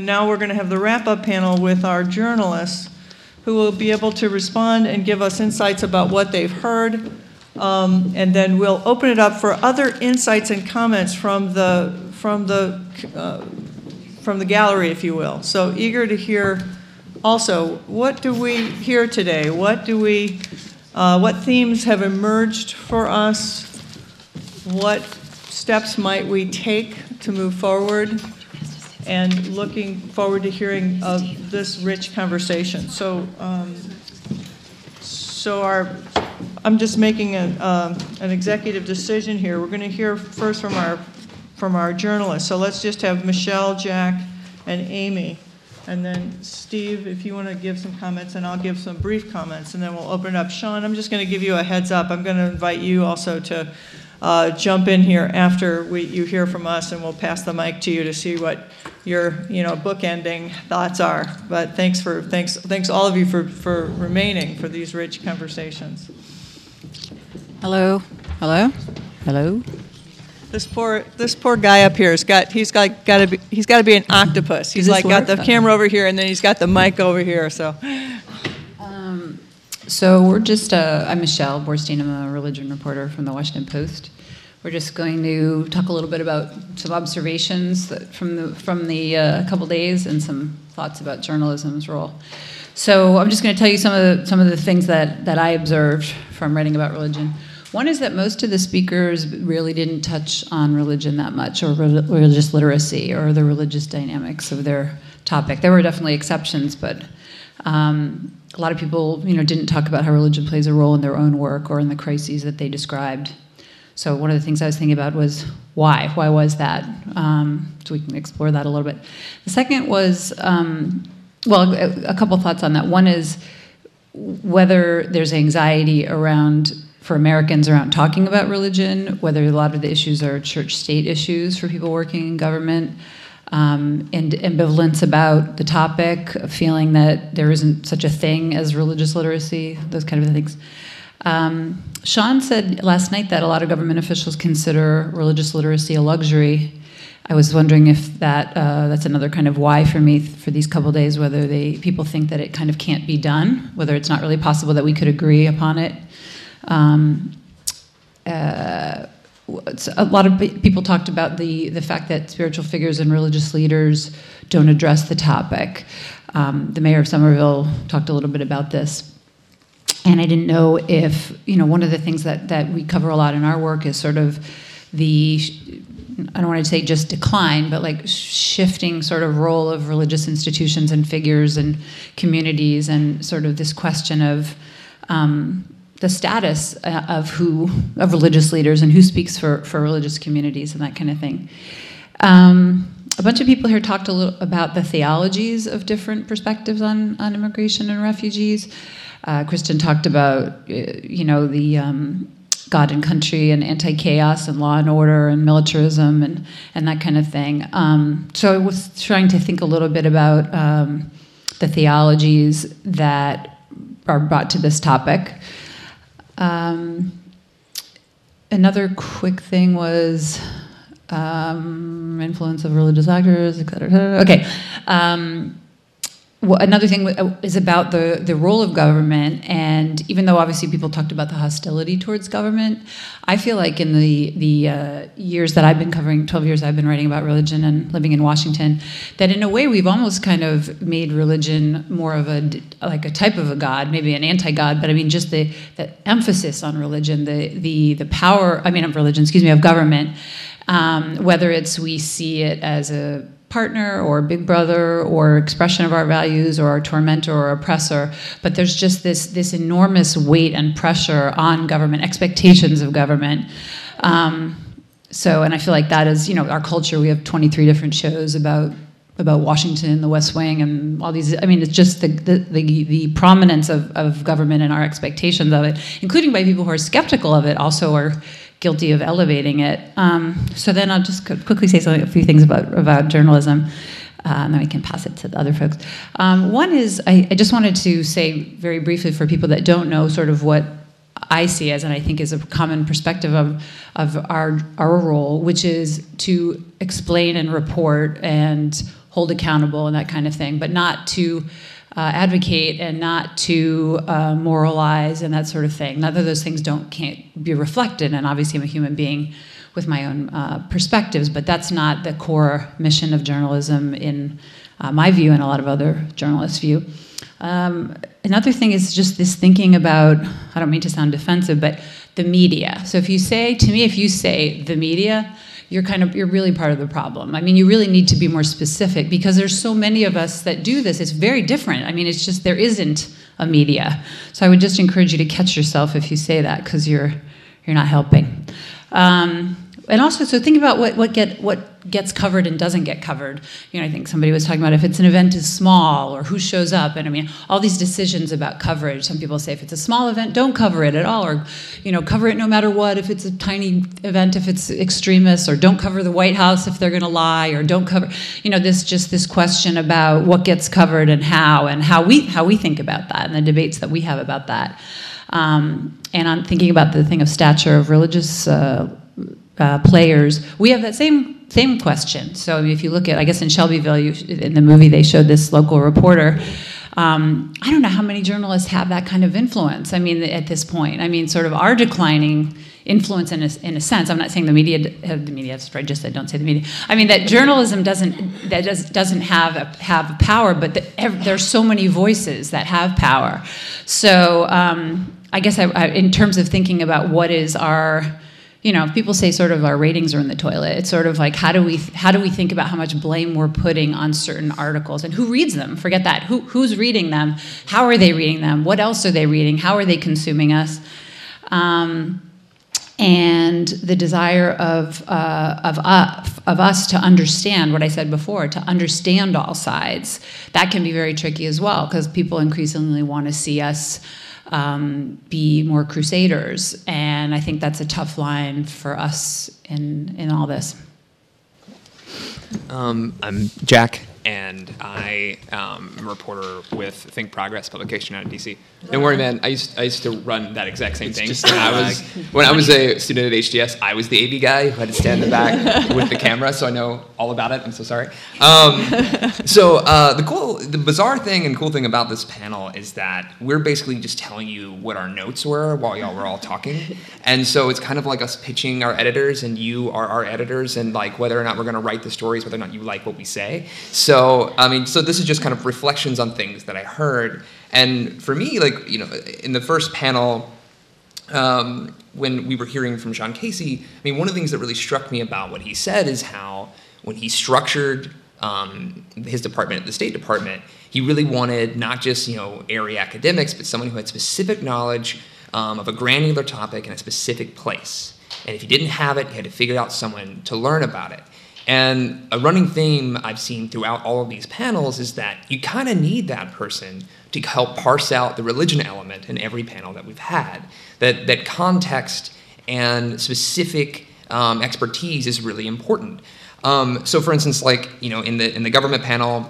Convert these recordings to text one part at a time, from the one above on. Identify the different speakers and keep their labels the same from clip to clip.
Speaker 1: And now we're going to have the wrap-up panel with our journalists who will be able to respond and give us insights about what they've heard. Um, and then we'll open it up for other insights and comments from the from the uh, from the gallery, if you will. So eager to hear. Also, what do we hear today? What do we? Uh, what themes have emerged for us? What steps might we take to move forward? And looking forward to hearing of this rich conversation. So, um, so our, I'm just making a, um, an executive decision here. We're going to hear first from our, from our journalists. So let's just have Michelle, Jack, and Amy. And then Steve, if you want to give some comments, and I'll give some brief comments, and then we'll open it up. Shaun, I'm just going to give you a heads up. I'm going to invite you also to uh, jump in here after we, you hear from us, and we'll pass the mic to you to see what your, you know, bookending thoughts are. But thanks for thanks thanks all of you for for remaining for these rich conversations.
Speaker 2: Hello, hello, hello.
Speaker 1: This poor this poor guy up here has got he's got got to be he's got to be an octopus. He's like work? got the camera over here and then he's got the mic over here. So.
Speaker 2: Um, so we're just, uh, I'm Michelle Boorstein, I'm a religion reporter from the Washington Post. We're just going to talk a little bit about some observations from the, from the uh, couple days and some thoughts about journalism's role. So I'm just going to tell you some of the, some of the things that, that I observed from writing about religion. One is that most of the speakers really didn't touch on religion that much, or religious literacy, or the religious dynamics of their topic. There were definitely exceptions, but um, a lot of people, you know, didn't talk about how religion plays a role in their own work or in the crises that they described. So one of the things I was thinking about was why? Why was that? Um, so we can explore that a little bit. The second was, um, well, a, a couple thoughts on that. One is whether there's anxiety around for Americans around talking about religion, whether a lot of the issues are church-state issues for people working in government um, and ambivalence about the topic, feeling that there isn't such a thing as religious literacy, those kind of things. Um, Shaun said last night that a lot of government officials consider religious literacy a luxury. I was wondering if that uh, that's another kind of why for me for these couple days, whether they people think that it kind of can't be done, whether it's not really possible that we could agree upon it. Um, uh, a lot of people talked about the, the fact that spiritual figures and religious leaders don't address the topic. Um, the mayor of Somerville talked a little bit about this. And I didn't know if, you know, one of the things that, that we cover a lot in our work is sort of the, I don't want to say just decline, but like shifting sort of role of religious institutions and figures and communities and sort of this question of, um, the status uh, of who of religious leaders and who speaks for, for religious communities and that kind of thing. Um, a bunch of people here talked a little about the theologies of different perspectives on, on immigration and refugees. Uh, Kristen talked about, uh, you know, the um, God and country and anti-chaos and law and order and militarism and, and that kind of thing. Um, so I was trying to think a little bit about um, the theologies that are brought to this topic. Um, another quick thing was um, influence of religious actors, et cetera, et. Okay. Um, well, another thing uh, is about the, the role of government, and even though obviously people talked about the hostility towards government, I feel like in the the uh, years that I've been covering, 12 years I've been writing about religion and living in Washington, that in a way we've almost kind of made religion more of a like a type of a god, maybe an anti-god, but I mean just the, the emphasis on religion, the the the power, I mean of religion, excuse me, of government, um, whether it's we see it as a partner or big brother or expression of our values or our tormentor or oppressor but there's just this this enormous weight and pressure on government expectations of government um, so and i feel like that is you know our culture we have 23 different shows about about Washington, the West Wing, and all these. I mean, it's just the the, the, the prominence of, of government and our expectations of it, including by people who are skeptical of it, also are guilty of elevating it. Um, so then I'll just quickly say something, a few things about, about journalism. Uh, and then we can pass it to the other folks. Um, one is I, I, just wanted to say very briefly for people that don't know sort of what I see as, and I think is a common perspective of, of our, our role, which is to explain and report and hold accountable and that kind of thing, but not to uh, advocate and not to uh, moralize and that sort of thing. Not that those things don't can't be reflected, and obviously I'm a human being with my own uh, perspectives, but that's not the core mission of journalism in uh, my view and a lot of other journalists' view. Um, another thing is just this thinking about, I don't mean to sound defensive, but the media. So if you say, to me, if you say the media, you're kind of you're really part of the problem. I mean, you really need to be more specific because there's so many of us that do this. It's very different. I mean, it's just there isn't a media. So I would just encourage you to catch yourself if you say that because you're you're not helping. Um, and also, so think about what, what get what gets covered and doesn't get covered. You know, I think somebody was talking about if it's an event is small or who shows up, and I mean, all these decisions about coverage. Some people say if it's a small event, don't cover it at all, or you know, cover it no matter what. If it's a tiny event, if it's extremists, or don't cover the White House if they're going to lie, or don't cover. You know, this just this question about what gets covered and how, and how we how we think about that, and the debates that we have about that. Um, and I'm thinking about the thing of stature of religious. Uh, uh, players, we have that same same question. So if you look at, I guess in Shelbyville, you, in the movie they showed this local reporter. Um, I don't know how many journalists have that kind of influence. I mean, at this point, I mean, sort of our declining influence in a, in a sense. I'm not saying the media, uh, the media. I just said don't say the media. I mean that journalism doesn't that does, doesn't have a, have power, but the, there's so many voices that have power. So um, I guess I, I, in terms of thinking about what is our you know, people say sort of our ratings are in the toilet. It's sort of like how do we how do we think about how much blame we're putting on certain articles and who reads them? Forget that. Who who's reading them? How are they reading them? What else are they reading? How are they consuming us? Um, and the desire of uh, of uh, of us to understand what I said before, to understand all sides, that can be very tricky as well because people increasingly want to see us um, be more crusaders. And I think that's a tough line for us in, in all this.
Speaker 3: Um, I'm Jack, and I um, am a reporter with Think Progress publication out of DC. Don't worry, man. I used I used to run that exact same thing. When I was when I was a student at HDS, I was the AV guy who had to stand in the back with the camera, so I know all about it. I'm so sorry. Um, so uh, the cool, the bizarre thing and cool thing about this panel is that we're basically just telling you what our notes were while y'all were all talking, and so it's kind of like us pitching our editors, and you are our editors, and like whether or not we're going to write the stories, whether or not you like what we say. So I mean, so this is just kind of reflections on things that I heard. And for me, like, you know, in the first panel, um, when we were hearing from Shaun Casey, I mean, one of the things that really struck me about what he said is how when he structured um, his department at the State Department, he really wanted not just, you know, area academics, but someone who had specific knowledge um, of a granular topic in a specific place. And if he didn't have it, he had to figure out someone to learn about it. And a running theme I've seen throughout all of these panels is that you kind of need that person to help parse out the religion element in every panel that we've had. That, that context and specific um, expertise is really important. Um, so, for instance, like you know, in the in the government panel,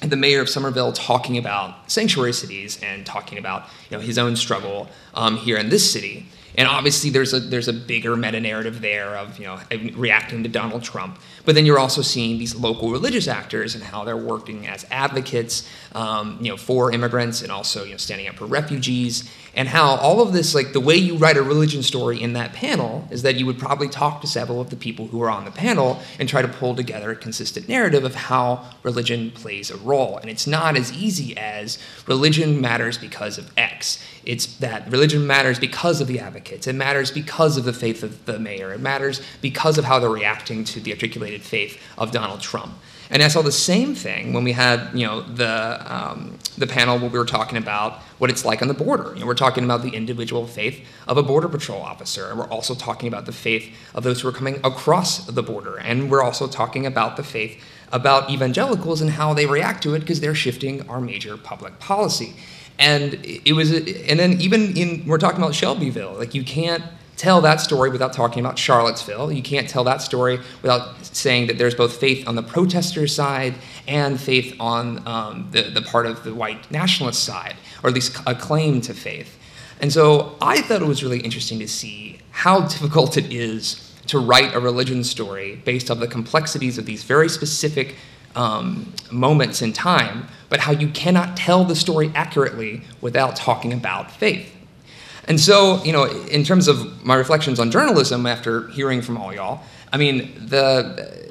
Speaker 3: the mayor of Somerville talking about sanctuary cities and talking about you know his own struggle um, here in this city. And obviously, there's a there's a bigger meta narrative there of you know reacting to Donald Trump. But then you're also seeing these local religious actors and how they're working as advocates, um, you know, for immigrants and also you know standing up for refugees and how all of this, like the way you write a religion story in that panel, is that you would probably talk to several of the people who are on the panel and try to pull together a consistent narrative of how religion plays a role. And it's not as easy as religion matters because of X. It's that religion matters because of the advocates. It matters because of the faith of the mayor. It matters because of how they're reacting to the articulated faith of Donald Trump. And I saw the same thing when we had, you know, the um, the panel where we were talking about what it's like on the border. You know, we're talking about the individual faith of a border patrol officer, and we're also talking about the faith of those who are coming across the border, and we're also talking about the faith about evangelicals and how they react to it because they're shifting our major public policy. And it was, and then even in we're talking about Shelbyville, like you can't tell that story without talking about Charlottesville. You can't tell that story without saying that there's both faith on the protester side and faith on um, the, the part of the white nationalist side, or at least a claim to faith. And so I thought it was really interesting to see how difficult it is to write a religion story based on the complexities of these very specific um, moments in time, but how you cannot tell the story accurately without talking about faith. And so, you know, in terms of my reflections on journalism after hearing from all y'all, I mean, the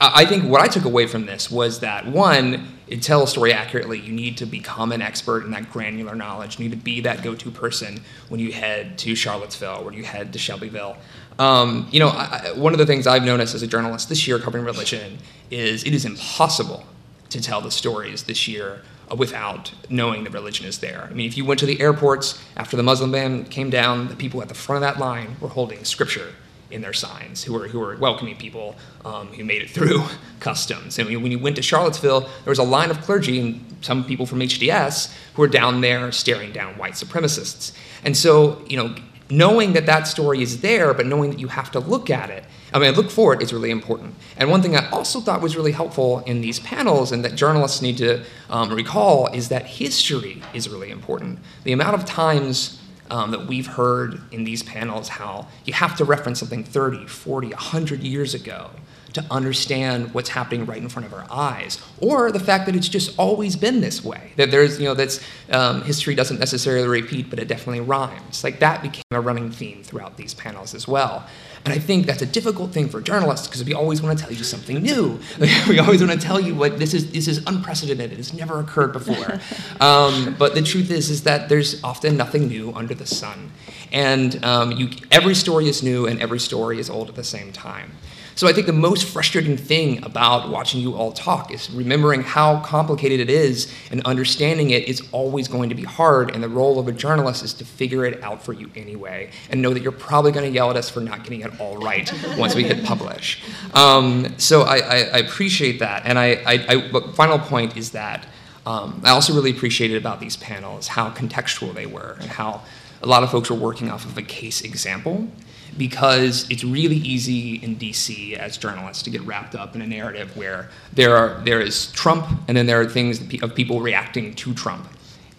Speaker 3: I think what I took away from this was that one, to tell a story accurately, you need to become an expert in that granular knowledge. You need to be that go-to person when you head to Charlottesville, when you head to Shelbyville. Um, you know, I, one of the things I've noticed as a journalist this year covering religion is it is impossible to tell the stories this year without knowing that religion is there. I mean, if you went to the airports after the Muslim ban came down, the people at the front of that line were holding scripture in their signs, who were who were welcoming people um, who made it through customs. And when you went to Charlottesville, there was a line of clergy and some people from HDS who were down there staring down white supremacists. And so, you know, knowing that that story is there, but knowing that you have to look at it. I mean, look for it is really important. And one thing I also thought was really helpful in these panels and that journalists need to um, recall is that history is really important. The amount of times um, that we've heard in these panels how you have to reference something 30, 40, 100 years ago to understand what's happening right in front of our eyes, or the fact that it's just always been this way. That there's, you know, that's um, history doesn't necessarily repeat, but it definitely rhymes. Like that became a running theme throughout these panels as well. And I think that's a difficult thing for journalists because we always want to tell you something new. we always want to tell you what this is. This is unprecedented. It has never occurred before. Um, but the truth is, is that there's often nothing new under the sun, and um, you, every story is new and every story is old at the same time. So I think the most frustrating thing about watching you all talk is remembering how complicated it is and understanding it is always going to be hard. And the role of a journalist is to figure it out for you anyway and know that you're probably going to yell at us for not getting it all right once we hit publish. Um, so I, I, I, appreciate that. And I, I, final point is that um, I also really appreciated about these panels how contextual they were and how a lot of folks were working off of a case example because it's really easy in DC as journalists to get wrapped up in a narrative where there are there is Trump and then there are things of people reacting to Trump.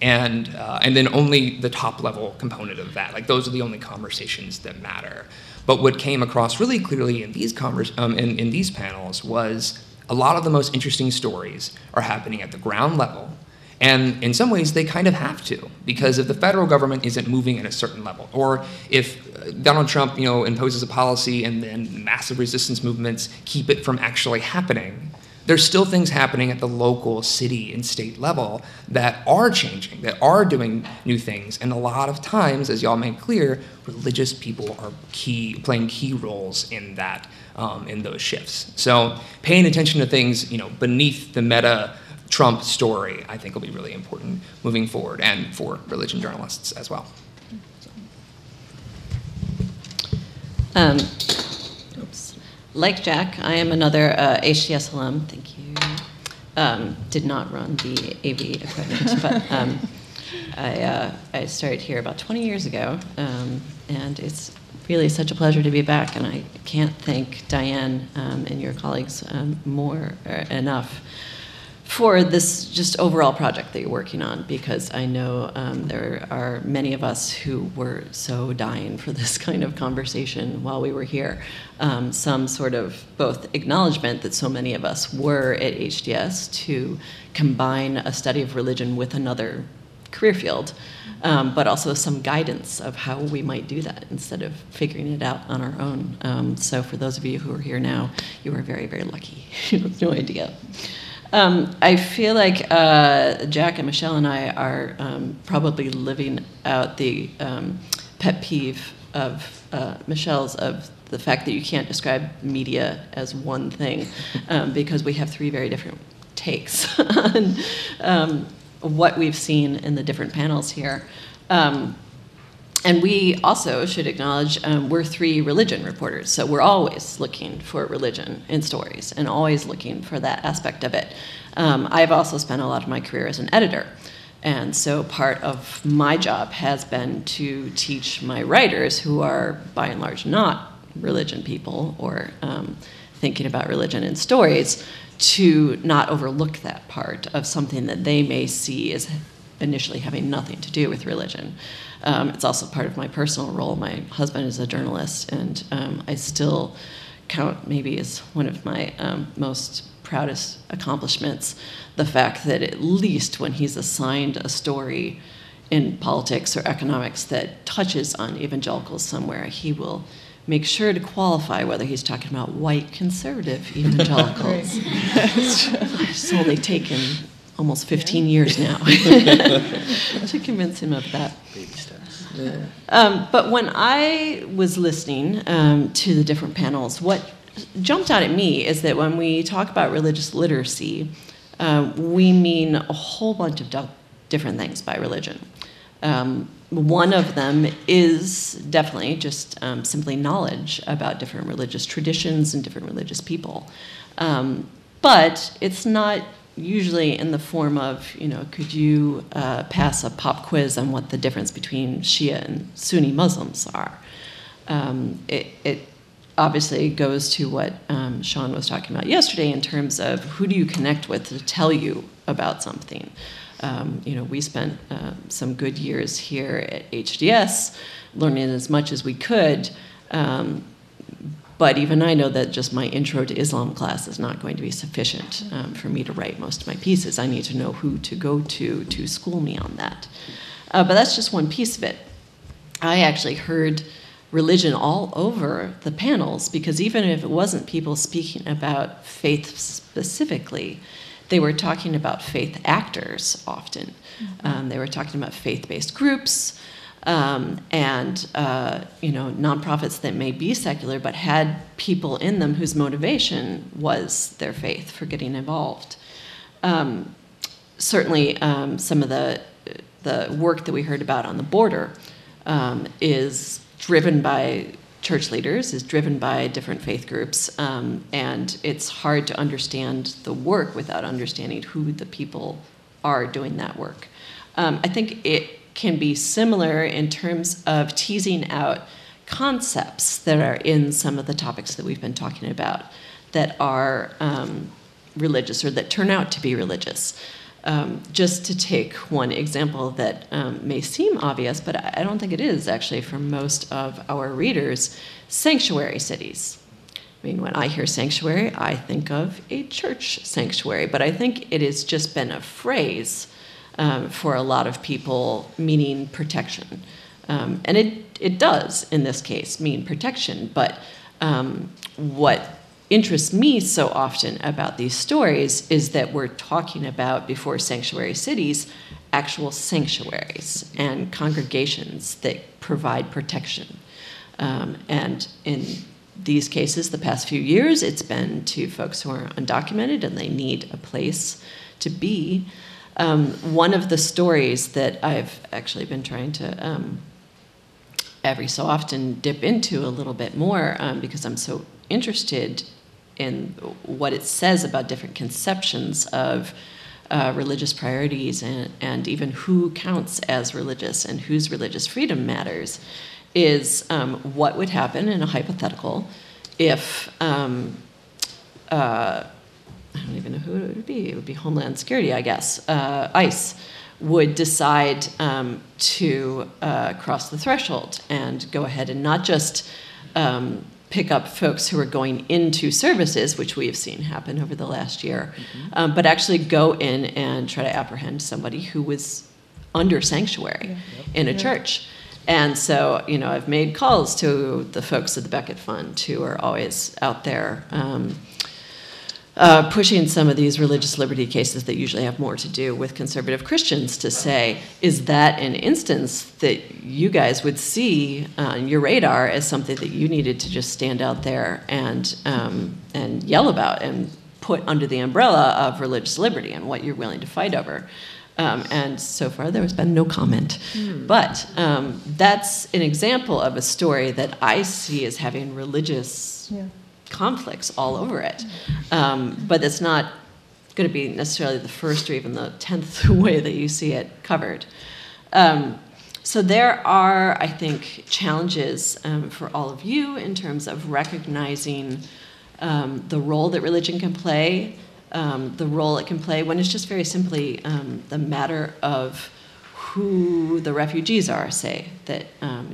Speaker 3: And, uh, and then only the top level component of that. Like those are the only conversations that matter. But what came across really clearly in these convers- um, in, in these panels was a lot of the most interesting stories are happening at the ground level and in some ways, they kind of have to, because if the federal government isn't moving at a certain level, or if uh, Donald Trump, you know, imposes a policy and then massive resistance movements keep it from actually happening, there's still things happening at the local city and state level that are changing, that are doing new things. And a lot of times, as y'all made clear, religious people are key, playing key roles in that, um, in those shifts. So paying attention to things, you know, beneath the meta Trump story, I think will be really important moving forward and for religion journalists as well.
Speaker 4: Um, oops. Like Jack, I am another uh, HDS alum. Thank you. Um, did not run the AV equipment, but um, I, uh, I started here about 20 years ago, um, and it's really such a pleasure to be back. And I can't thank Diane um, and your colleagues um, more uh, enough for this just overall project that you're working on because I know um, there are many of us who were so dying for this kind of conversation while we were here. Um, some sort of both acknowledgement that so many of us were at HDS to combine a study of religion with another career field, um, but also some guidance of how we might do that instead of figuring it out on our own. Um, so for those of you who are here now, you are very, very lucky. you have no idea. Um, I feel like uh, Jack and Michelle and I are um, probably living out the um, pet peeve of uh, Michelle's of the fact that you can't describe media as one thing um, because we have three very different takes on um, what we've seen in the different panels here. Um, and we also should acknowledge um, we're three religion reporters, so we're always looking for religion in stories and always looking for that aspect of it. Um, I've also spent a lot of my career as an editor. And so part of my job has been to teach my writers, who are by and large not religion people or um, thinking about religion in stories, to not overlook that part of something that they may see as initially having nothing to do with religion. Um, it's also part of my personal role. My husband is a journalist, and um, I still count maybe as one of my um, most proudest accomplishments the fact that at least when he's assigned a story in politics or economics that touches on evangelicals somewhere, he will make sure to qualify whether he's talking about white conservative evangelicals. it's only taken almost 15 years now to convince him of that. Baby steps. Um, but when I was listening um, to the different panels, what jumped out at me is that when we talk about religious literacy, uh, we mean a whole bunch of different things by religion. Um, one of them is definitely just um, simply knowledge about different religious traditions and different religious people. Um, but it's not usually in the form of, you know, could you uh, pass a pop quiz on what the difference between Shia and Sunni Muslims are? Um, it, it, obviously goes to what um, Shaun was talking about yesterday in terms of who do you connect with to tell you about something. Um, you know, we spent uh, some good years here at HDS learning as much as we could. But even I know that just my intro to Islam class is not going to be sufficient um, for me to write most of my pieces. I need to know who to go to to school me on that. Uh, but that's just one piece of it. I actually heard religion all over the panels because even if it wasn't people speaking about faith specifically, they were talking about faith actors often. Mm-hmm. Um, they were talking about faith-based groups um, and uh, you know nonprofits that may be secular but had people in them whose motivation was their faith for getting involved. Um, certainly, um, some of the the work that we heard about on the border um, is driven by church leaders, is driven by different faith groups, um, and it's hard to understand the work without understanding who the people are doing that work. Um, I think it can be similar in terms of teasing out concepts that are in some of the topics that we've been talking about that are um, religious or that turn out to be religious. Um, just to take one example that um, may seem obvious, but I don't think it is actually for most of our readers sanctuary cities. I mean, when I hear sanctuary, I think of a church sanctuary, but I think it has just been a phrase um, for a lot of people meaning protection. Um, and it, it does, in this case, mean protection, but um, what interests me so often about these stories is that we're talking about, before sanctuary cities, actual sanctuaries and congregations that provide protection. Um, and in these cases, the past few years, it's been to folks who are undocumented and they need a place to be. Um, one of the stories that I've actually been trying to um, every so often dip into a little bit more um, because I'm so interested in what it says about different conceptions of uh, religious priorities and, and even who counts as religious and whose religious freedom matters is um, what would happen in a hypothetical if um, uh, I don't even know who it would be. It would be Homeland Security, I guess. Uh, ICE would decide um, to uh, cross the threshold and go ahead and not just um, pick up folks who are going into services, which we have seen happen over the last year, mm-hmm. um, but actually go in and try to apprehend somebody who was under sanctuary yeah. in a yeah. church. And so, you know, I've made calls to the folks at the Becket Fund who are always out there um, uh, pushing some of these religious liberty cases that usually have more to do with conservative Christians to say, is that an instance that you guys would see on your radar as something that you needed to just stand out there and um, and yell about and put under the umbrella of religious liberty and what you're willing to fight over? Um, and so far, there has been no comment. Mm. But um, that's an example of a story that I see as having religious. Yeah conflicts all over it. Um, but it's not going to be necessarily the first or even the tenth way that you see it covered. Um, so there are, I think, challenges um, for all of you in terms of recognizing um, the role that religion can play, um, the role it can play when it's just very simply um, the matter of who the refugees are, say, that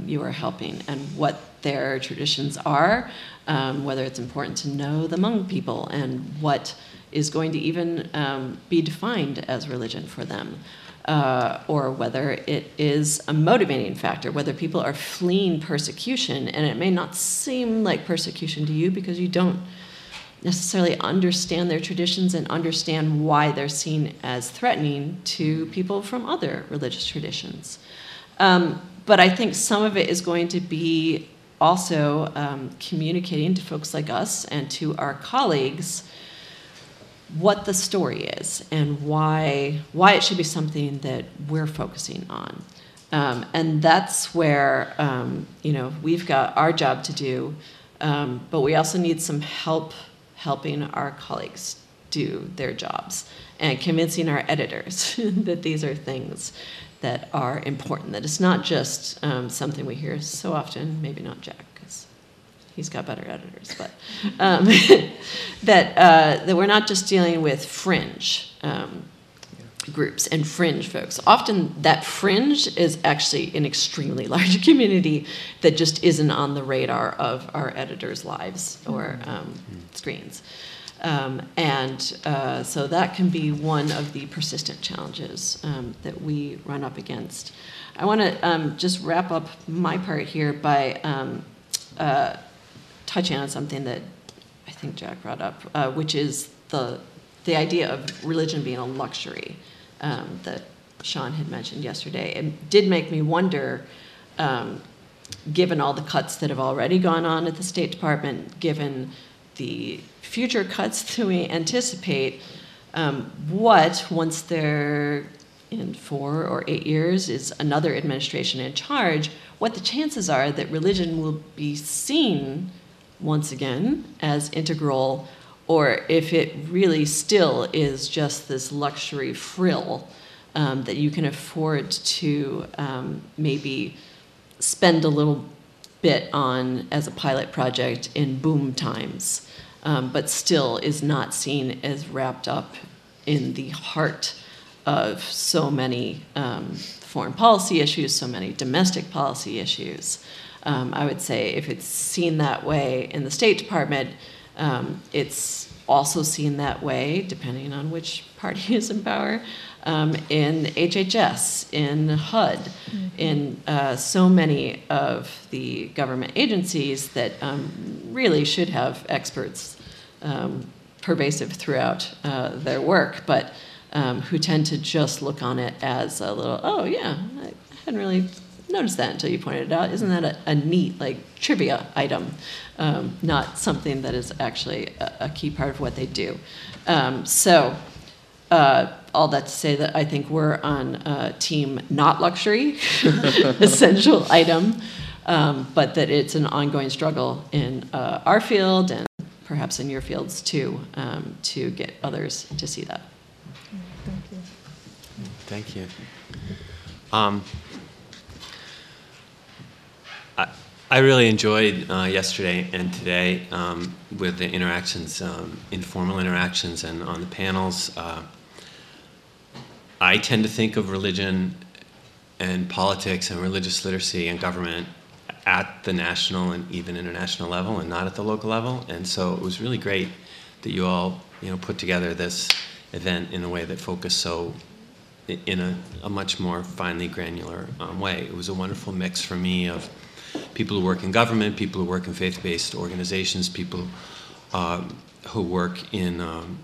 Speaker 4: you are helping and what their traditions are, um, whether it's important to know the Hmong people and what is going to even um, be defined as religion for them, uh, or whether it is a motivating factor, whether people are fleeing persecution, and it may not seem like persecution to you because you don't necessarily understand their traditions and understand why they're seen as threatening to people from other religious traditions. Um, but I think some of it is going to be also um, communicating to folks like us and to our colleagues what the story is and why why it should be something that we're focusing on. Um, and that's where um, you know we've got our job to do, um, but we also need some help helping our colleagues do their jobs and convincing our editors that these are things that are important, that it's not just um, something we hear so often, maybe not Jack, because he's got better editors, but um, that, uh, that we're not just dealing with fringe um, groups and fringe folks. Often that fringe is actually an extremely large community that just isn't on the radar of our editors' lives or um, screens. Um, and uh, so that can be one of the persistent challenges um, that we run up against. I want to um, just wrap up my part here by um, uh, touching on something that I think Jack brought up, uh, which is the the idea of religion being a luxury um, that Shaun had mentioned yesterday. It did make me wonder, um, given all the cuts that have already gone on at the State Department, given the future cuts that we anticipate, um, what, once they're in four or eight years, is another administration in charge, what the chances are that religion will be seen once again as integral or if it really still is just this luxury frill um, that you can afford to um, maybe spend a little bit on as a pilot project in boom times, um, but still is not seen as wrapped up in the heart of so many um, foreign policy issues, so many domestic policy issues. Um, I would say if it's seen that way in the State Department, um, it's also seen that way, depending on which party is in power, um, in HHS, in HUD, mm-hmm. in uh, so many of the government agencies that um, really should have experts um, pervasive throughout uh, their work, but um, who tend to just look on it as a little, oh, yeah, I hadn't really noticed that until you pointed it out. Isn't that a, a neat, like, trivia item? Um, not something that is actually a, a, key part of what they do. Um, so, uh, all that to say that I think we're on a team not luxury, essential item, um, but that it's an ongoing struggle in uh, our field and perhaps in your fields too, um, to get others to see that.
Speaker 5: Thank you.
Speaker 6: Thank you. Um, I really enjoyed uh, yesterday and today um, with the interactions, um, informal interactions, and on the panels. I tend to think of religion and politics and religious literacy and government at the national and even international level and not at the local level. And so it was really great that you all you know, put together this event in a way that focused so in a, a much more finely granular um, way. It was a wonderful mix for me of people who work in government, people who work in faith-based organizations, people uh, who work in um,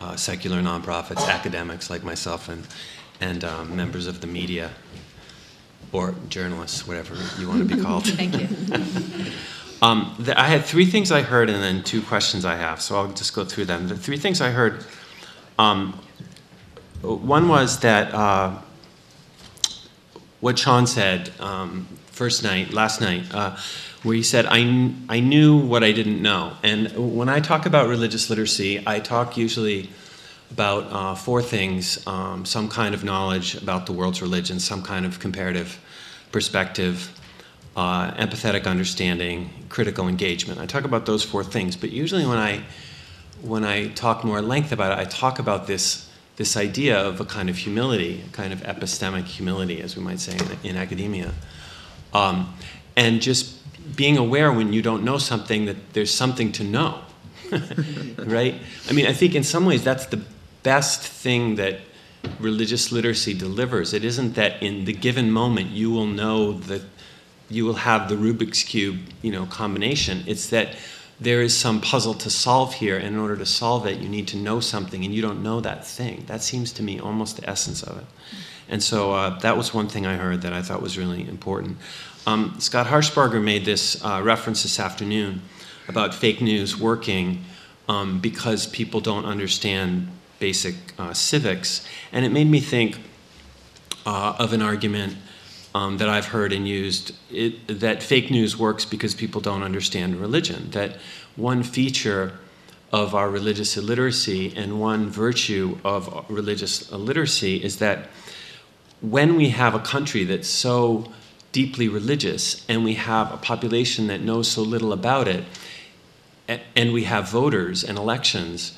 Speaker 6: uh, secular nonprofits, academics like myself, and and um, members of the media or journalists, whatever you want to be called.
Speaker 2: Thank you.
Speaker 6: um, the, I had three things I heard, and then two questions I have. So I'll just go through them. The three things I heard. Um, one was that uh, what Shaun said um, first night, last night, uh, where he said, I, I knew what I didn't know. And when I talk about religious literacy, I talk usually about uh, four things um, some kind of knowledge about the world's religions, some kind of comparative perspective, uh, empathetic understanding, critical engagement. I talk about those four things, but usually when I, when I talk more at length about it, I talk about this, this idea of a kind of humility, a kind of epistemic humility, as we might say in, in academia. Um, and just being aware when you don't know something that there's something to know. right? I mean, I think in some ways that's the best thing that religious literacy delivers. It isn't that in the given moment you will know that you will have the Rubik's cube, you know, combination. It's that there is some puzzle to solve here, and in order to solve it, you need to know something, and you don't know that thing. That seems to me almost the essence of it. And so uh, that was one thing I heard that I thought was really important. Um, Scott Harshbarger made this uh, reference this afternoon about fake news working um, because people don't understand basic uh, civics. And it made me think uh, of an argument um, that I've heard and used it, that fake news works because people don't understand religion. That one feature of our religious illiteracy and one virtue of religious illiteracy is that when we have a country that's so deeply religious and we have a population that knows so little about it, and we have voters and elections,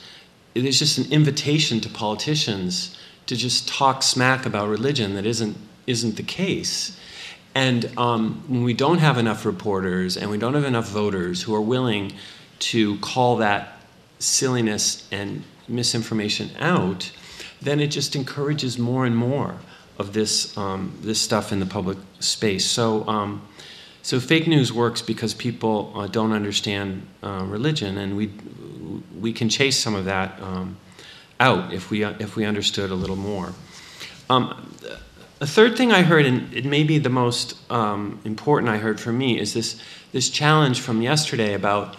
Speaker 6: there's just an invitation to politicians to just talk smack about religion that isn't isn't the case. And um, when we don't have enough reporters and we don't have enough voters who are willing to call that silliness and misinformation out, then it just encourages more and more of this um, this stuff in the public space. So. Um, so fake news works because people uh, don't understand uh, religion, and we we can chase some of that um, out if we if we understood a little more. Um, a third thing I heard, and it may be the most um, important I heard for me, is this this challenge from yesterday about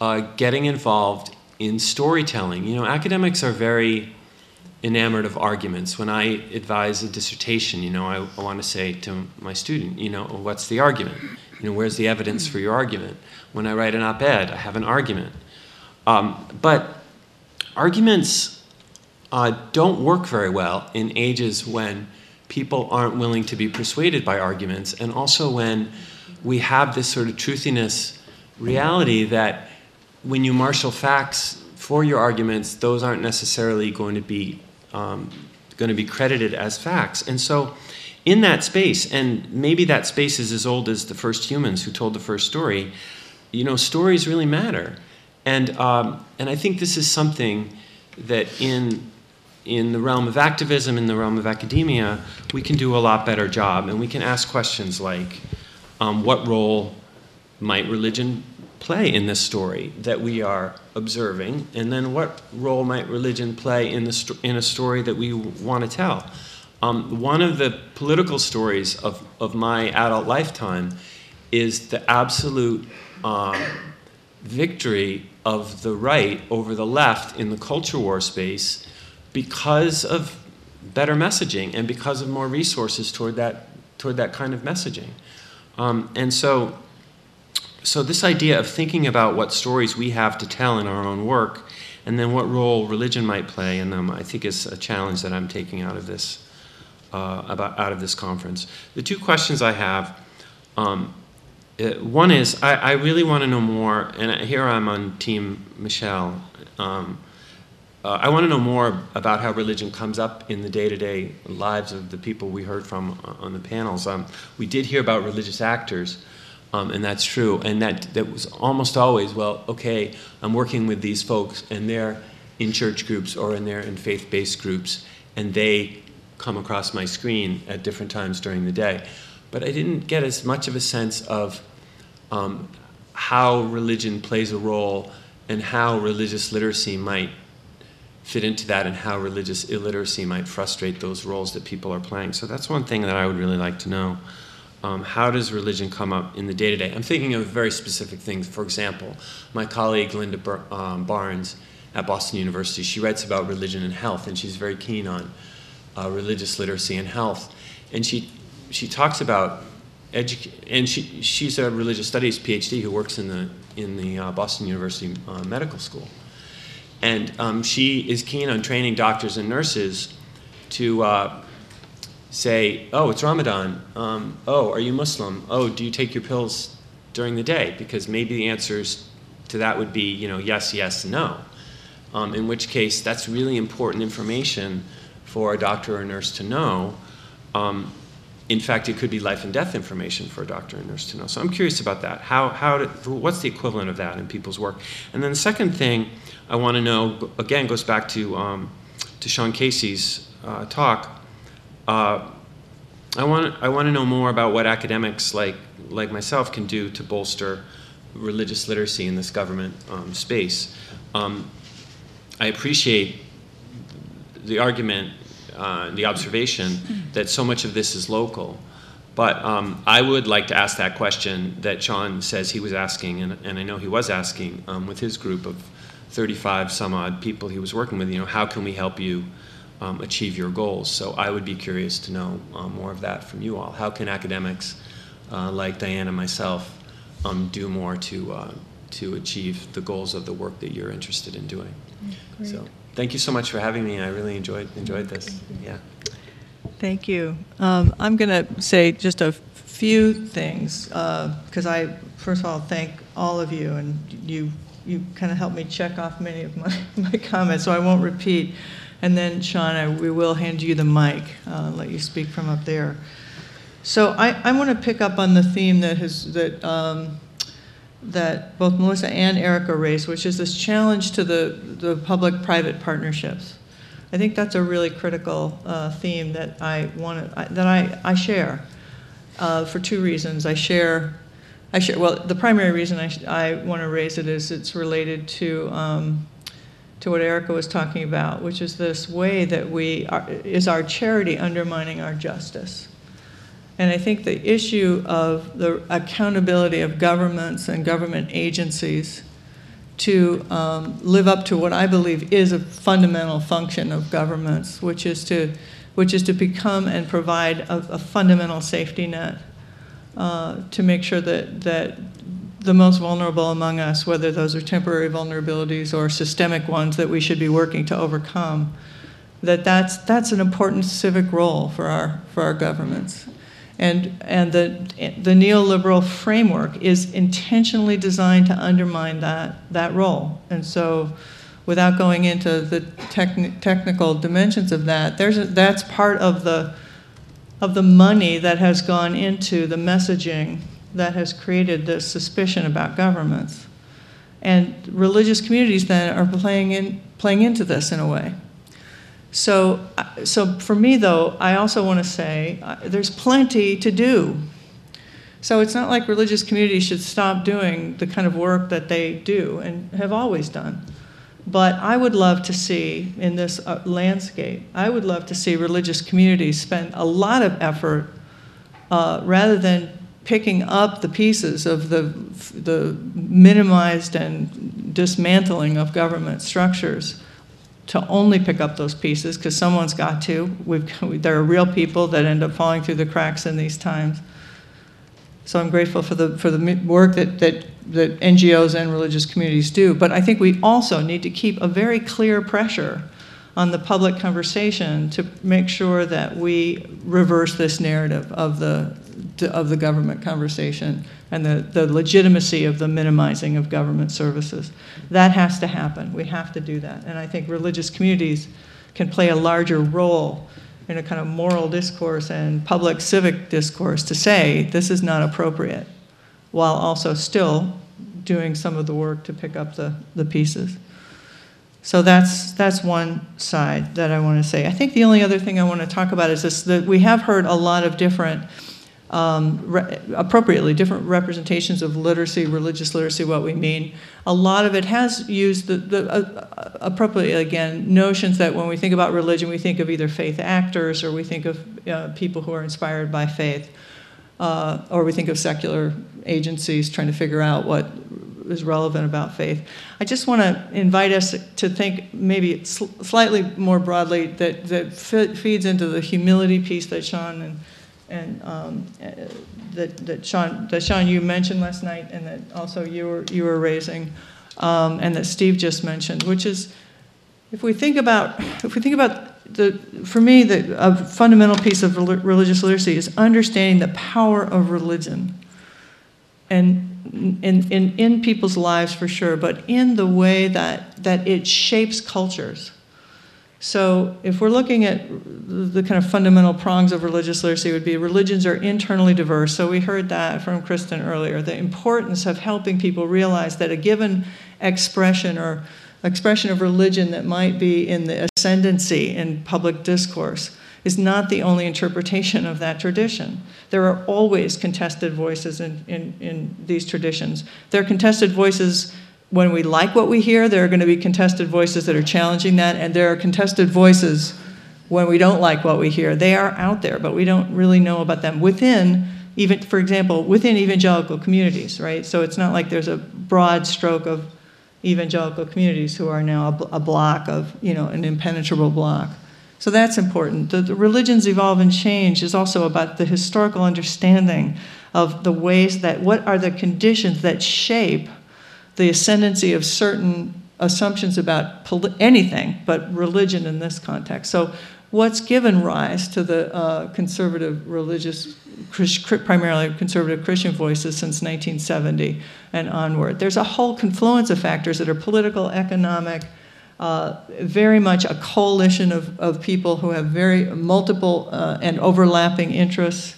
Speaker 6: uh, getting involved in storytelling. You know, academics are very enamored of arguments. When I advise a dissertation, you know, I, I want to say to my student, you know, what's the argument? You know, where's the evidence for your argument? When I write an op-ed, I have an argument. Um, but arguments uh, don't work very well in ages when people aren't willing to be persuaded by arguments, and also when we have this sort of truthiness reality that when you marshal facts for your arguments, those aren't necessarily going to be um, going to be credited as facts. And so, in that space, and maybe that space is as old as the first humans who told the first story, you know, stories really matter. And, um, and I think this is something that in, in the realm of activism, in the realm of academia, we can do a lot better job. And we can ask questions like um, what role might religion play in this story that we are observing? And then what role might religion play in, the in a story that we want to tell? Um, one of the political stories of, of my adult lifetime is the absolute uh, victory of the right over the left in the culture war space because of better messaging and because of more resources toward that, toward that kind of messaging. Um, and so so this idea of thinking about what stories we have to tell in our own work and then what role religion might play in them i think is a challenge that i'm taking out of this uh, about out of this conference the two questions i have um, uh, one is I, I really want to know more and here i'm on team michelle um, uh, I want to know more about how religion comes up in the day-to-day lives of the people we heard from uh, on the panels. Um, we did hear about religious actors, um, and that's true. And that, that was almost always, well, okay, I'm working with these folks, and they're in church groups or in they're in faith based groups, and they come across my screen at different times during the day. But I didn't get as much of a sense of um, how religion plays a role and how religious literacy might fit into that and how religious illiteracy might frustrate those roles that people are playing. So that's one thing that I would really like to know um, how does religion come up in the day to day? I'm thinking of very specific things. For example, my colleague Linda um, Barnes at Boston University, she writes about religion and health, and she's very keen on uh, religious literacy and health. And she, she talks about edu- and she, she's a religious studies PhD who works in the, in the uh, Boston University uh, Medical School. And um, she is keen on training doctors and nurses to uh, say, oh, it's Ramadan. Um, oh, are you Muslim? Oh, do you take your pills during the day? Because maybe the answers to that would be, you know, yes, yes, no. Um, in which case, that's really important information for a doctor or nurse to know. Um, in fact, it could be life and death information for a doctor and nurse to know. So I'm curious about that. How, how to, what's the equivalent of that in people's work? And then the second thing I want to know, again, goes back to, um, to Shaun Casey's uh, talk. Uh, I want, I want to know more about what academics like, like myself can do to bolster religious literacy in this government um, space. Um, I appreciate the argument, uh, the observation that so much of this is local. But um, I would like to ask that question that Shaun says he was asking, and, and I know he was asking um, with his group of 35 some odd people he was working with. You know, how can we help you um, achieve your goals? So I would be curious to know um, more of that from you all. How can academics uh, like Diane and myself um, do more to uh, to achieve the goals of the work that you're interested in doing? So thank you so much for having me. I really enjoyed enjoyed this. Yeah.
Speaker 1: Thank you. Um, I'm going to say just a few things because I, first of all, thank all of you, and you you kind of helped me check off many of my, my comments, so I won't repeat. And then, Shaun, we will hand you the mic, uh, let you speak from up there. So I, I want to pick up on the theme that has that um, that both Melissa and Erica raised, which is this challenge to the, the public-private partnerships. I think that's a really critical uh, theme that I want that I, I share uh, for two reasons. I share, I share. Well, the primary reason I, I want to raise it is it's related to um, to what Erica was talking about, which is this way that we are, is our charity undermining our justice. And I think the issue of the accountability of governments and government agencies to um, live up to what I believe is a fundamental function of governments, which is to, which is to become and provide a, a fundamental safety net uh, to make sure that, that the most vulnerable among us, whether those are temporary vulnerabilities or systemic ones that we should be working to overcome, that that's, that's an important civic role for our, for our governments. And, and the, the neoliberal framework is intentionally designed to undermine that, that role. And so, without going into the techni- technical dimensions of that, there's a, that's part of the, of the money that has gone into the messaging that has created this suspicion about governments. And religious communities then are playing, in, playing into this in a way. So, so for me, though, I also want to say uh, there's plenty to do. So it's not like religious communities should stop doing the kind of work that they do and have always done. But I would love to see in this uh, landscape, I would love to see religious communities spend a lot of effort uh, rather than picking up the pieces of the, the minimized and dismantling of government structures to only pick up those pieces because someone's got to. We've, there are real people that end up falling through the cracks in these times. So I'm grateful for the, for the work that, that, that NGOs and religious communities do. But I think we also need to keep a very clear pressure on the public conversation to make sure that we reverse this narrative of the, of the government conversation and the, the legitimacy of the minimizing of government services. That has to happen. We have to do that. And I think religious communities can play a larger role in a kind of moral discourse and public civic discourse to say this is not appropriate, while also still doing some of the work to pick up the, the pieces. So that's, that's one side that I want to say. I think the only other thing I want to talk about is this that we have heard a lot of different um, appropriately different representations of literacy, religious literacy, what we mean. A lot of it has used the, the uh, appropriately again notions that when we think about religion, we think of either faith actors or we think of uh, people who are inspired by faith, uh, or we think of secular agencies trying to figure out what is relevant about faith. I just want to invite us to think maybe sl- slightly more broadly that that feeds into the humility piece that Shaun and and um, uh, that, that Shaun that Shaun you mentioned last night, and that also you were you were raising, um, and that Steve just mentioned, which is, if we think about if we think about the for me the a fundamental piece of religious literacy is understanding the power of religion, and in, in, in people's lives for sure, but in the way that, that it shapes cultures. So if we're looking at the kind of fundamental prongs of religious literacy would be religions are internally diverse. So we heard that from Kristen earlier, the importance of helping people realize that a given expression or expression of religion that might be in the ascendancy in public discourse is not the only interpretation of that tradition. There are always contested voices in, in, in these traditions. There are contested voices when we like what we hear, there are going to be contested voices that are challenging that, and there are contested voices when we don't like what we hear. They are out there, but we don't really know about them within, even for example, within evangelical communities, right? So it's not like there's a broad stroke of evangelical communities who are now a, a block of, you know, an impenetrable block. So that's important. The, the religions evolve and change is also about the historical understanding of the ways that what are the conditions that shape the ascendancy of certain assumptions about anything but religion in this context. So, what's given rise to the uh, conservative religious, primarily conservative Christian voices since 1970 and onward? There's a whole confluence of factors that are political, economic, uh, very much a coalition of, of people who have very multiple uh, and overlapping interests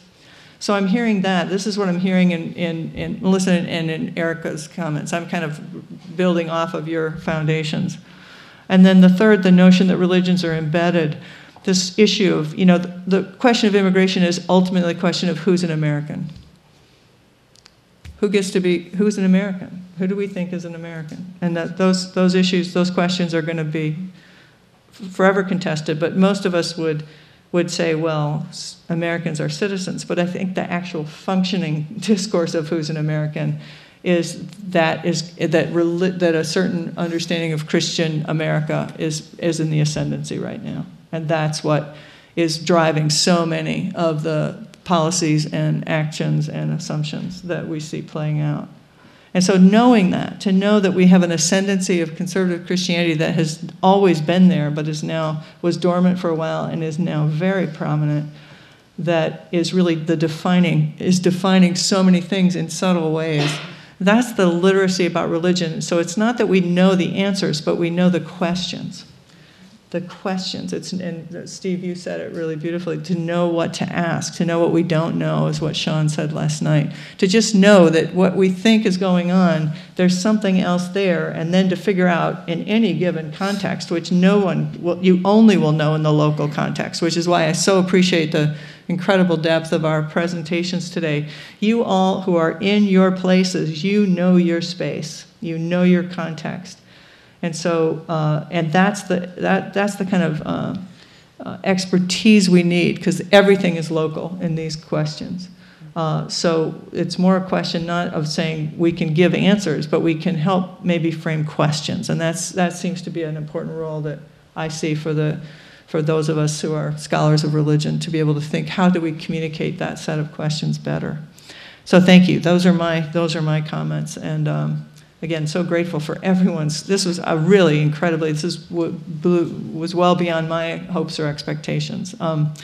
Speaker 1: so I'm hearing that. This is what I'm hearing in, in, in Melissa and in Erica's comments. I'm kind of building off of your foundations. And then the third, the notion that religions are embedded. This issue of, you know, the, the question of immigration is ultimately a question of who's an American. Who gets to be, who's an American? Who do we think is an American? And that those, those issues, those questions are going to be forever contested, but most of us would would say, well, Americans are citizens, but I think the actual functioning discourse of who's an American is that is that that a certain understanding of Christian America is is in the ascendancy right now, and that's what is driving so many of the policies and actions and assumptions that we see playing out. And so, knowing that, to know that we have an ascendancy of conservative Christianity that has always been there, but is now was dormant for a while and is now very prominent, that is really the defining is defining so many things in subtle ways. That's the literacy about religion. So it's not that we know the answers, but we know the questions the questions. It's and Steve, you said it really beautifully. To know what to ask, to know what we don't know, is what Shaun said last night. To just know that what we think is going on, there's something else there, and then to figure out in any given context, which no one, will, you only will know in the local context. Which is why I so appreciate the incredible depth of our presentations today. You all who are in your places, you know your space, you know your context and so, uh, and that's the, that, that's the kind of uh, uh, expertise we need because everything is local in these questions. Uh, so it's more a question not of saying we can give answers, but we can help maybe frame questions. And that's, that seems to be an important role that I see for, the, for those of us who are scholars of religion to be able to think how do we communicate that set of questions better. So thank you. Those are my, those are my comments. And um, again, so grateful for everyone's. This was a really incredibly. This is was well beyond my hopes or expectations. Um,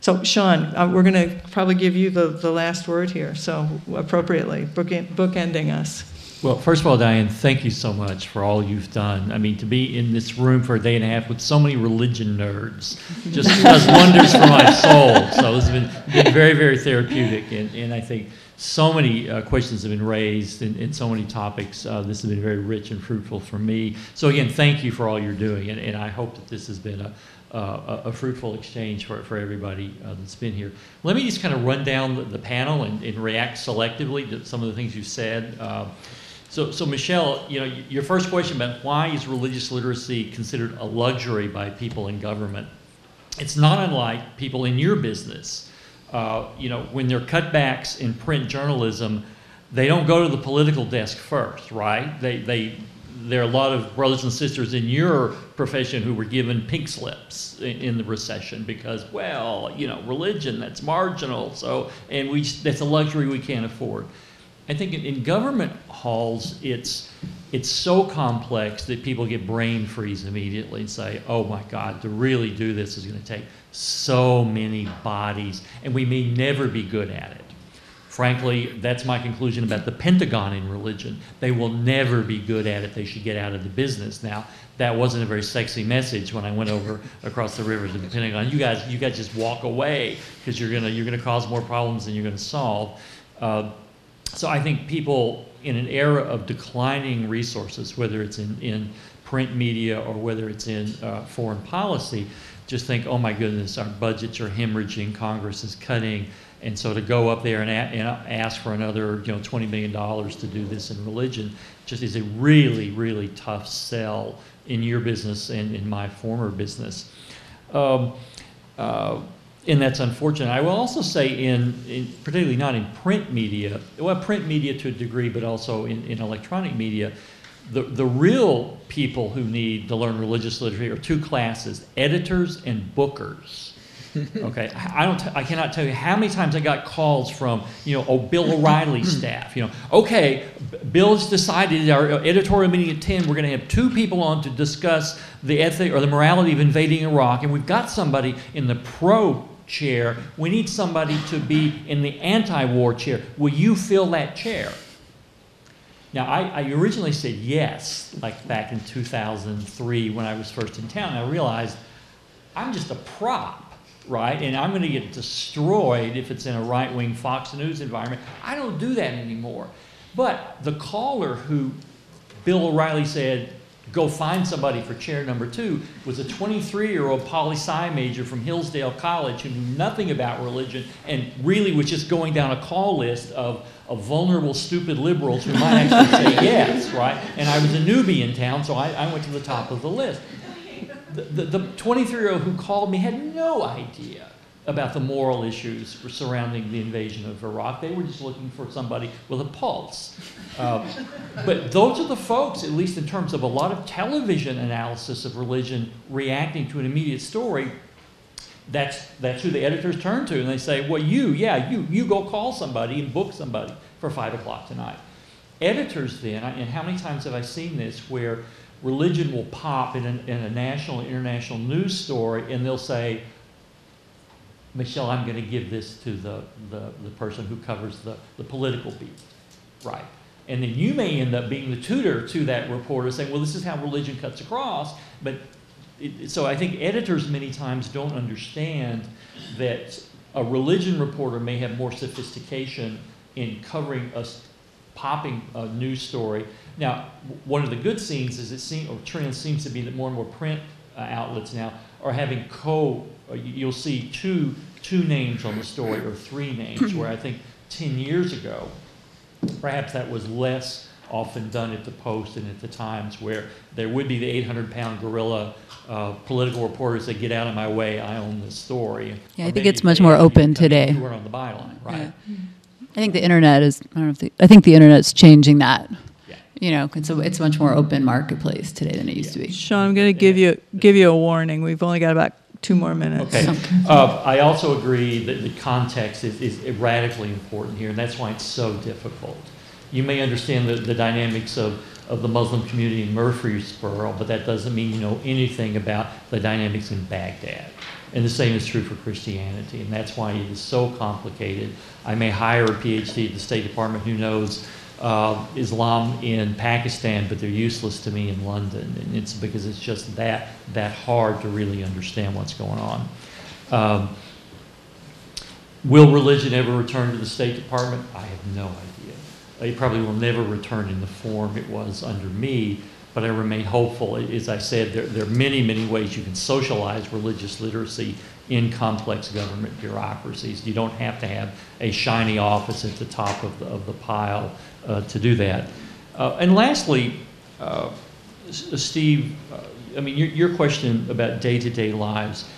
Speaker 1: so, Shaun, uh, we're going to probably give you the, the last word here. So, appropriately, book, bookending us.
Speaker 5: Well, first of all, Diane, thank you so much for all you've done. I mean, to be in this room for a day and a half with so many religion nerds just does wonders for my soul. So, this has been, been very, very therapeutic. And, and I think so many uh, questions have been raised in so many topics. Uh, this has been very rich and fruitful for me. So again, thank you for all you're doing, and, and I hope that this has been a, uh, a, fruitful exchange for, for everybody uh, that's been here. Let me just kind of run down the, the panel and, and, react selectively to some of the things you've said. Uh, so, so Michelle, you know, your first question about why is religious literacy considered a luxury by people in government? It's not unlike people in your business uh, you know, when there are cutbacks in print journalism, they don't go to the political desk first, right? They, they, there are a lot of brothers and sisters in your profession who were given pink slips in, in, the recession because, well, you know, religion that's marginal. So, and we that's a luxury we can't afford. I think in, government halls, it's it's so complex that people get brain freeze immediately and say, "Oh my God, to really do this is going to take so many bodies, and we may never be good at it. Frankly, that's my conclusion about the Pentagon in religion. They will never be good at it. They should get out of the business. Now, that wasn't a very sexy message when I went over across the river to the Pentagon. You guys, you guys just walk away because you're gonna you're gonna cause more problems than you're gonna solve. Uh, so I think people in an era of declining resources, whether it's in, in print media or whether it's in uh, foreign policy, just think, oh my goodness, our budgets are hemorrhaging, Congress is cutting, and so to go up there and, and ask for another, you know, $20 million to do this in religion just is a really, really tough sell in your business and in my former business. Um, uh, and that's unfortunate. I will also say, in, in particularly not in print media, well, print media to a degree, but also in, in electronic media, the, the real people who need to learn religious literature are two classes editors and bookers. Okay, I don't. T- I cannot tell you how many times I got calls from you know, oh, Bill O'Reilly staff. You know, okay, B- Bill's decided our uh, editorial meeting at ten. We're going to have two people on to discuss the ethic or the morality of invading Iraq, and we've got somebody in the pro chair. We need somebody to be in the anti-war chair. Will you fill that chair? Now, I, I originally said yes, like back in 2003 when I was first in town. I realized I'm just a prop, right? And I'm going to get destroyed if it's in a right wing Fox News environment. I don't do that anymore. But the caller who Bill O'Reilly said, go find somebody for chair number two was a 23 year old poli sci major from Hillsdale College who knew nothing about religion and really was just going down a call list of, of vulnerable, stupid liberals who might actually say yes, right? And I was a newbie in town, so I, I went to the top of the list. The, the 23 year old who called me had no idea about the moral issues surrounding the invasion of Iraq. They were just looking for somebody with a pulse. Uh, but those are the folks, at least in terms of a lot of television analysis of religion reacting to an immediate story, that's, that's who the editors turn to. And they say, well, you, yeah, you, you go call somebody and book somebody for 5 o'clock tonight. Editors then, and how many times have I seen this, where religion will pop in, an, in a national international news story and they'll say, Michelle, I'm going to give this to the, the, the person who covers the, the political beat. Right. And then you may end up being the tutor to that reporter saying, well, this is how religion cuts across. But it, so I think editors many times don't understand that a religion reporter may have more sophistication in covering a popping a news story. Now, one of the good scenes is it seems, or trend seems to be that more and more print uh, outlets now are having co, uh, you'll see two, two names on the story or three names, where I think 10 years ago, perhaps that was less often done at the Post and at the Times, where there would be the 800 pound gorilla uh, political reporters that get out of my way, I own this story.
Speaker 2: Yeah, I think it's much more open today.
Speaker 5: Who are on the byline, right?
Speaker 2: Yeah. I think the internet is, I don't know if the, I think the internet's changing that.
Speaker 5: Yeah.
Speaker 2: You know, it's a, it's a much more open marketplace today than it used to be.
Speaker 1: Shaun, I'm going to give you, give you a warning. We've only got about two more minutes.
Speaker 5: Okay. Uh, I also agree that the context is, is radically important here, and that's why it's so difficult. You may understand the, the dynamics of, of the Muslim community in Murfreesboro, but that doesn't mean you know anything about the dynamics in Baghdad. And the same is true for Christianity, and that's why it is so complicated. I may hire a PhD at the State Department who knows uh, Islam in Pakistan, but they're useless to me in London, and it's because it's just that that hard to really understand what's going on. Um, will religion ever return to the State Department? I have no idea. It probably will never return in the form it was under me, but I remain hopeful. As I said, there, there are many, many ways you can socialize religious literacy in complex government bureaucracies. You don't have to have a shiny office at the top of the, of the pile to do that. Uh, and lastly, uh, Steve, uh, I mean, your, your question about day to day lives.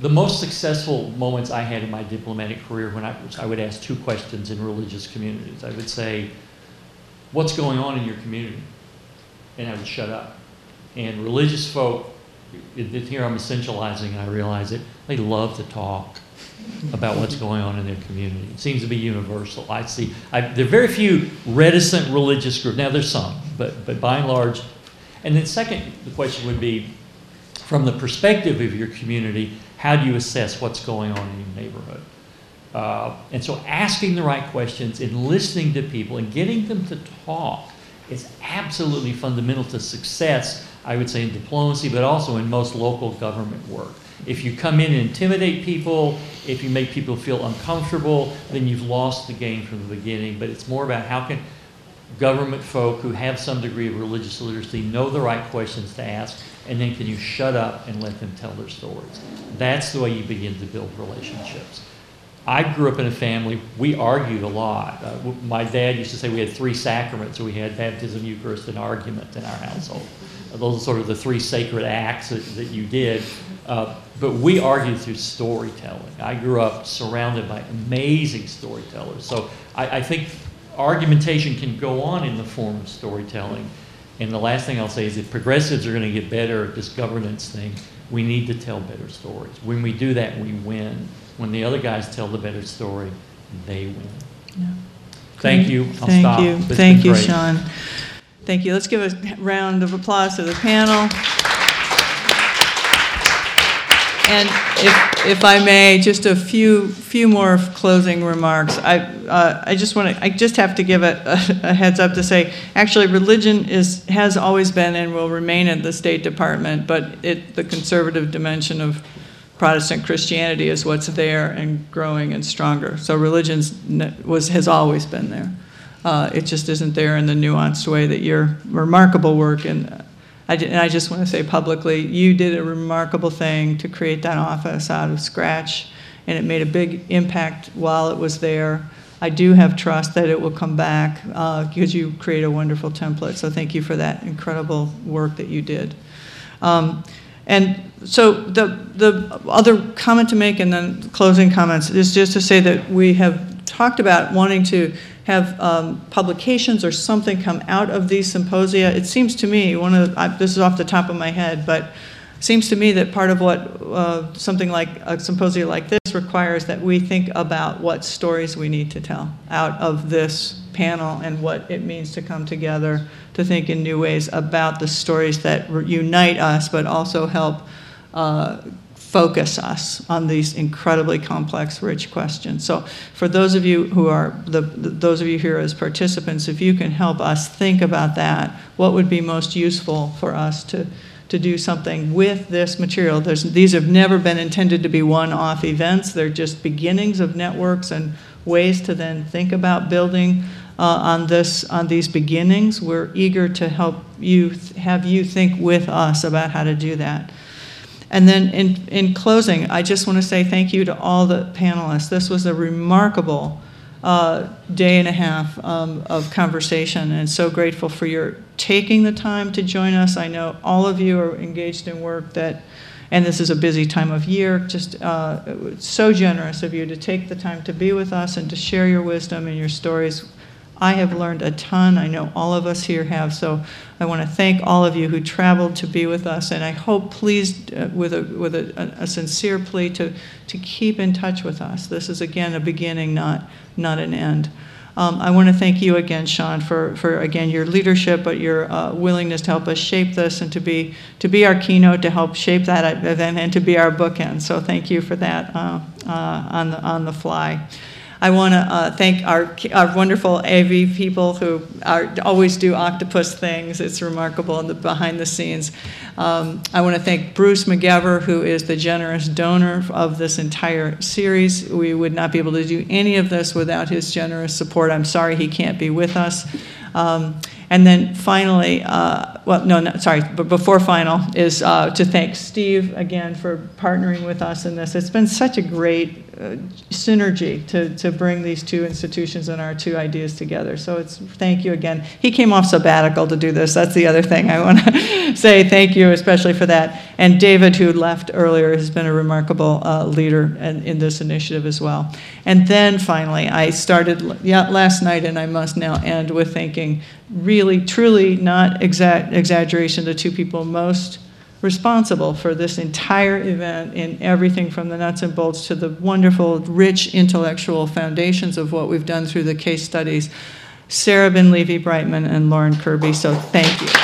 Speaker 5: The most successful moments I had in my diplomatic career when I, I would ask two questions in religious communities. I would say, What's going on in your community? And I would shut up. And religious folk, here I'm essentializing and I realize it, they love to talk about what's going on in their community. It seems to be universal. I see. I, there are very few reticent religious groups. Now there's some, but but by and large. And then second, the question would be, from the perspective of your community, how do you assess what's going on in your neighborhood? Uh, and so asking the right questions and listening to people and getting them to talk is absolutely fundamental to success, I would say, in diplomacy, but also in most local government work. If you come in and intimidate people, if you make people feel uncomfortable, then you've lost the game from the beginning. But it's more about how can government folk who have some degree of religious literacy know the right questions to ask, and then can you shut up and let them tell their stories? That's the way you begin to build relationships. I grew up in a family, we argued a lot. Uh, my dad used to say we had three sacraments. We had baptism, Eucharist, and argument in our household. Those are sort of the three sacred acts that, that you did. Uh, but we argue through storytelling. I grew up surrounded by amazing storytellers. So I, I think argumentation can go on in the form of storytelling. And the last thing I'll say is if progressives are going to get better at this governance thing, we need to tell better stories. When we do that, we win. When the other guys tell the better story, they win. Yeah. Thank you. I'll
Speaker 1: Thank
Speaker 5: stop.
Speaker 1: you.
Speaker 5: It's
Speaker 1: Thank you,
Speaker 5: great.
Speaker 1: Shaun. Thank you. Let's give a round of applause to the panel. And if, if I may, just a few, few more closing remarks. I, uh, I just want to, I just have to give a, a, heads up to say, actually, religion is, has always been and will remain at the State Department, but it, the conservative dimension of Protestant Christianity is what's there and growing and stronger. So religion was, has always been there. Uh, it just isn't there in the nuanced way that your remarkable work and I, and I just want to say publicly, you did a remarkable thing to create that office out of scratch, and it made a big impact while it was there. I do have trust that it will come back uh, because you create a wonderful template. So thank you for that incredible work that you did. Um, and so the the other comment to make, and then closing comments, is just to say that we have talked about wanting to have um, publications or something come out of these symposia. It seems to me, one of I, this is off the top of my head, but seems to me that part of what uh, something like a symposia like this requires that we think about what stories we need to tell out of this panel and what it means to come together to think in new ways about the stories that unite us but also help uh, focus us on these incredibly complex, rich questions. So for those of you who are, the, the, those of you here as participants, if you can help us think about that, what would be most useful for us to, to do something with this material. There's, these have never been intended to be one-off events. They're just beginnings of networks and ways to then think about building uh, on this on these beginnings. We're eager to help you have you think with us about how to do that. And then in, in closing, I just want to say thank you to all the panelists. This was a remarkable uh, day and a half um, of conversation, and so grateful for your taking the time to join us. I know all of you are engaged in work that, and this is a busy time of year, just uh, so generous of you to take the time to be with us and to share your wisdom and your stories I have learned a ton. I know all of us here have. So I want to thank all of you who traveled to be with us. And I hope, please, uh, with, a, with a, a, sincere plea to, to keep in touch with us. This is, again, a beginning, not, not an end. Um, I want to thank you again, Shaun, for, for again your leadership, but your uh, willingness to help us shape this and to be to be our keynote, to help shape that event, and to be our bookend. So thank you for that uh, uh, on the on the fly. I want to uh, thank our, our wonderful AV people who are, always do octopus things. It's remarkable the behind the scenes. Um, I want to thank Bruce McGever, who is the generous donor of this entire series. We would not be able to do any of this without his generous support. I'm sorry he can't be with us. Um, and then finally, uh, well, no, no, sorry, but before final is uh, to thank Steve again for partnering with us in this. It's been such a great uh, synergy to, to bring these two institutions and our two ideas together. So it's thank you again. He came off sabbatical to do this. That's the other thing I want to say. Thank you, especially for that. And David, who left earlier, has been a remarkable uh, leader in, in this initiative as well. And then finally, I started last night, and I must now end with thanking really, truly, not exa exaggeration, the two people most responsible for this entire event in everything from the nuts and bolts to the wonderful, rich intellectual foundations of what we've done through the case studies. Sarah Bin Levy Brightman and Lauren Kerby. So thank you.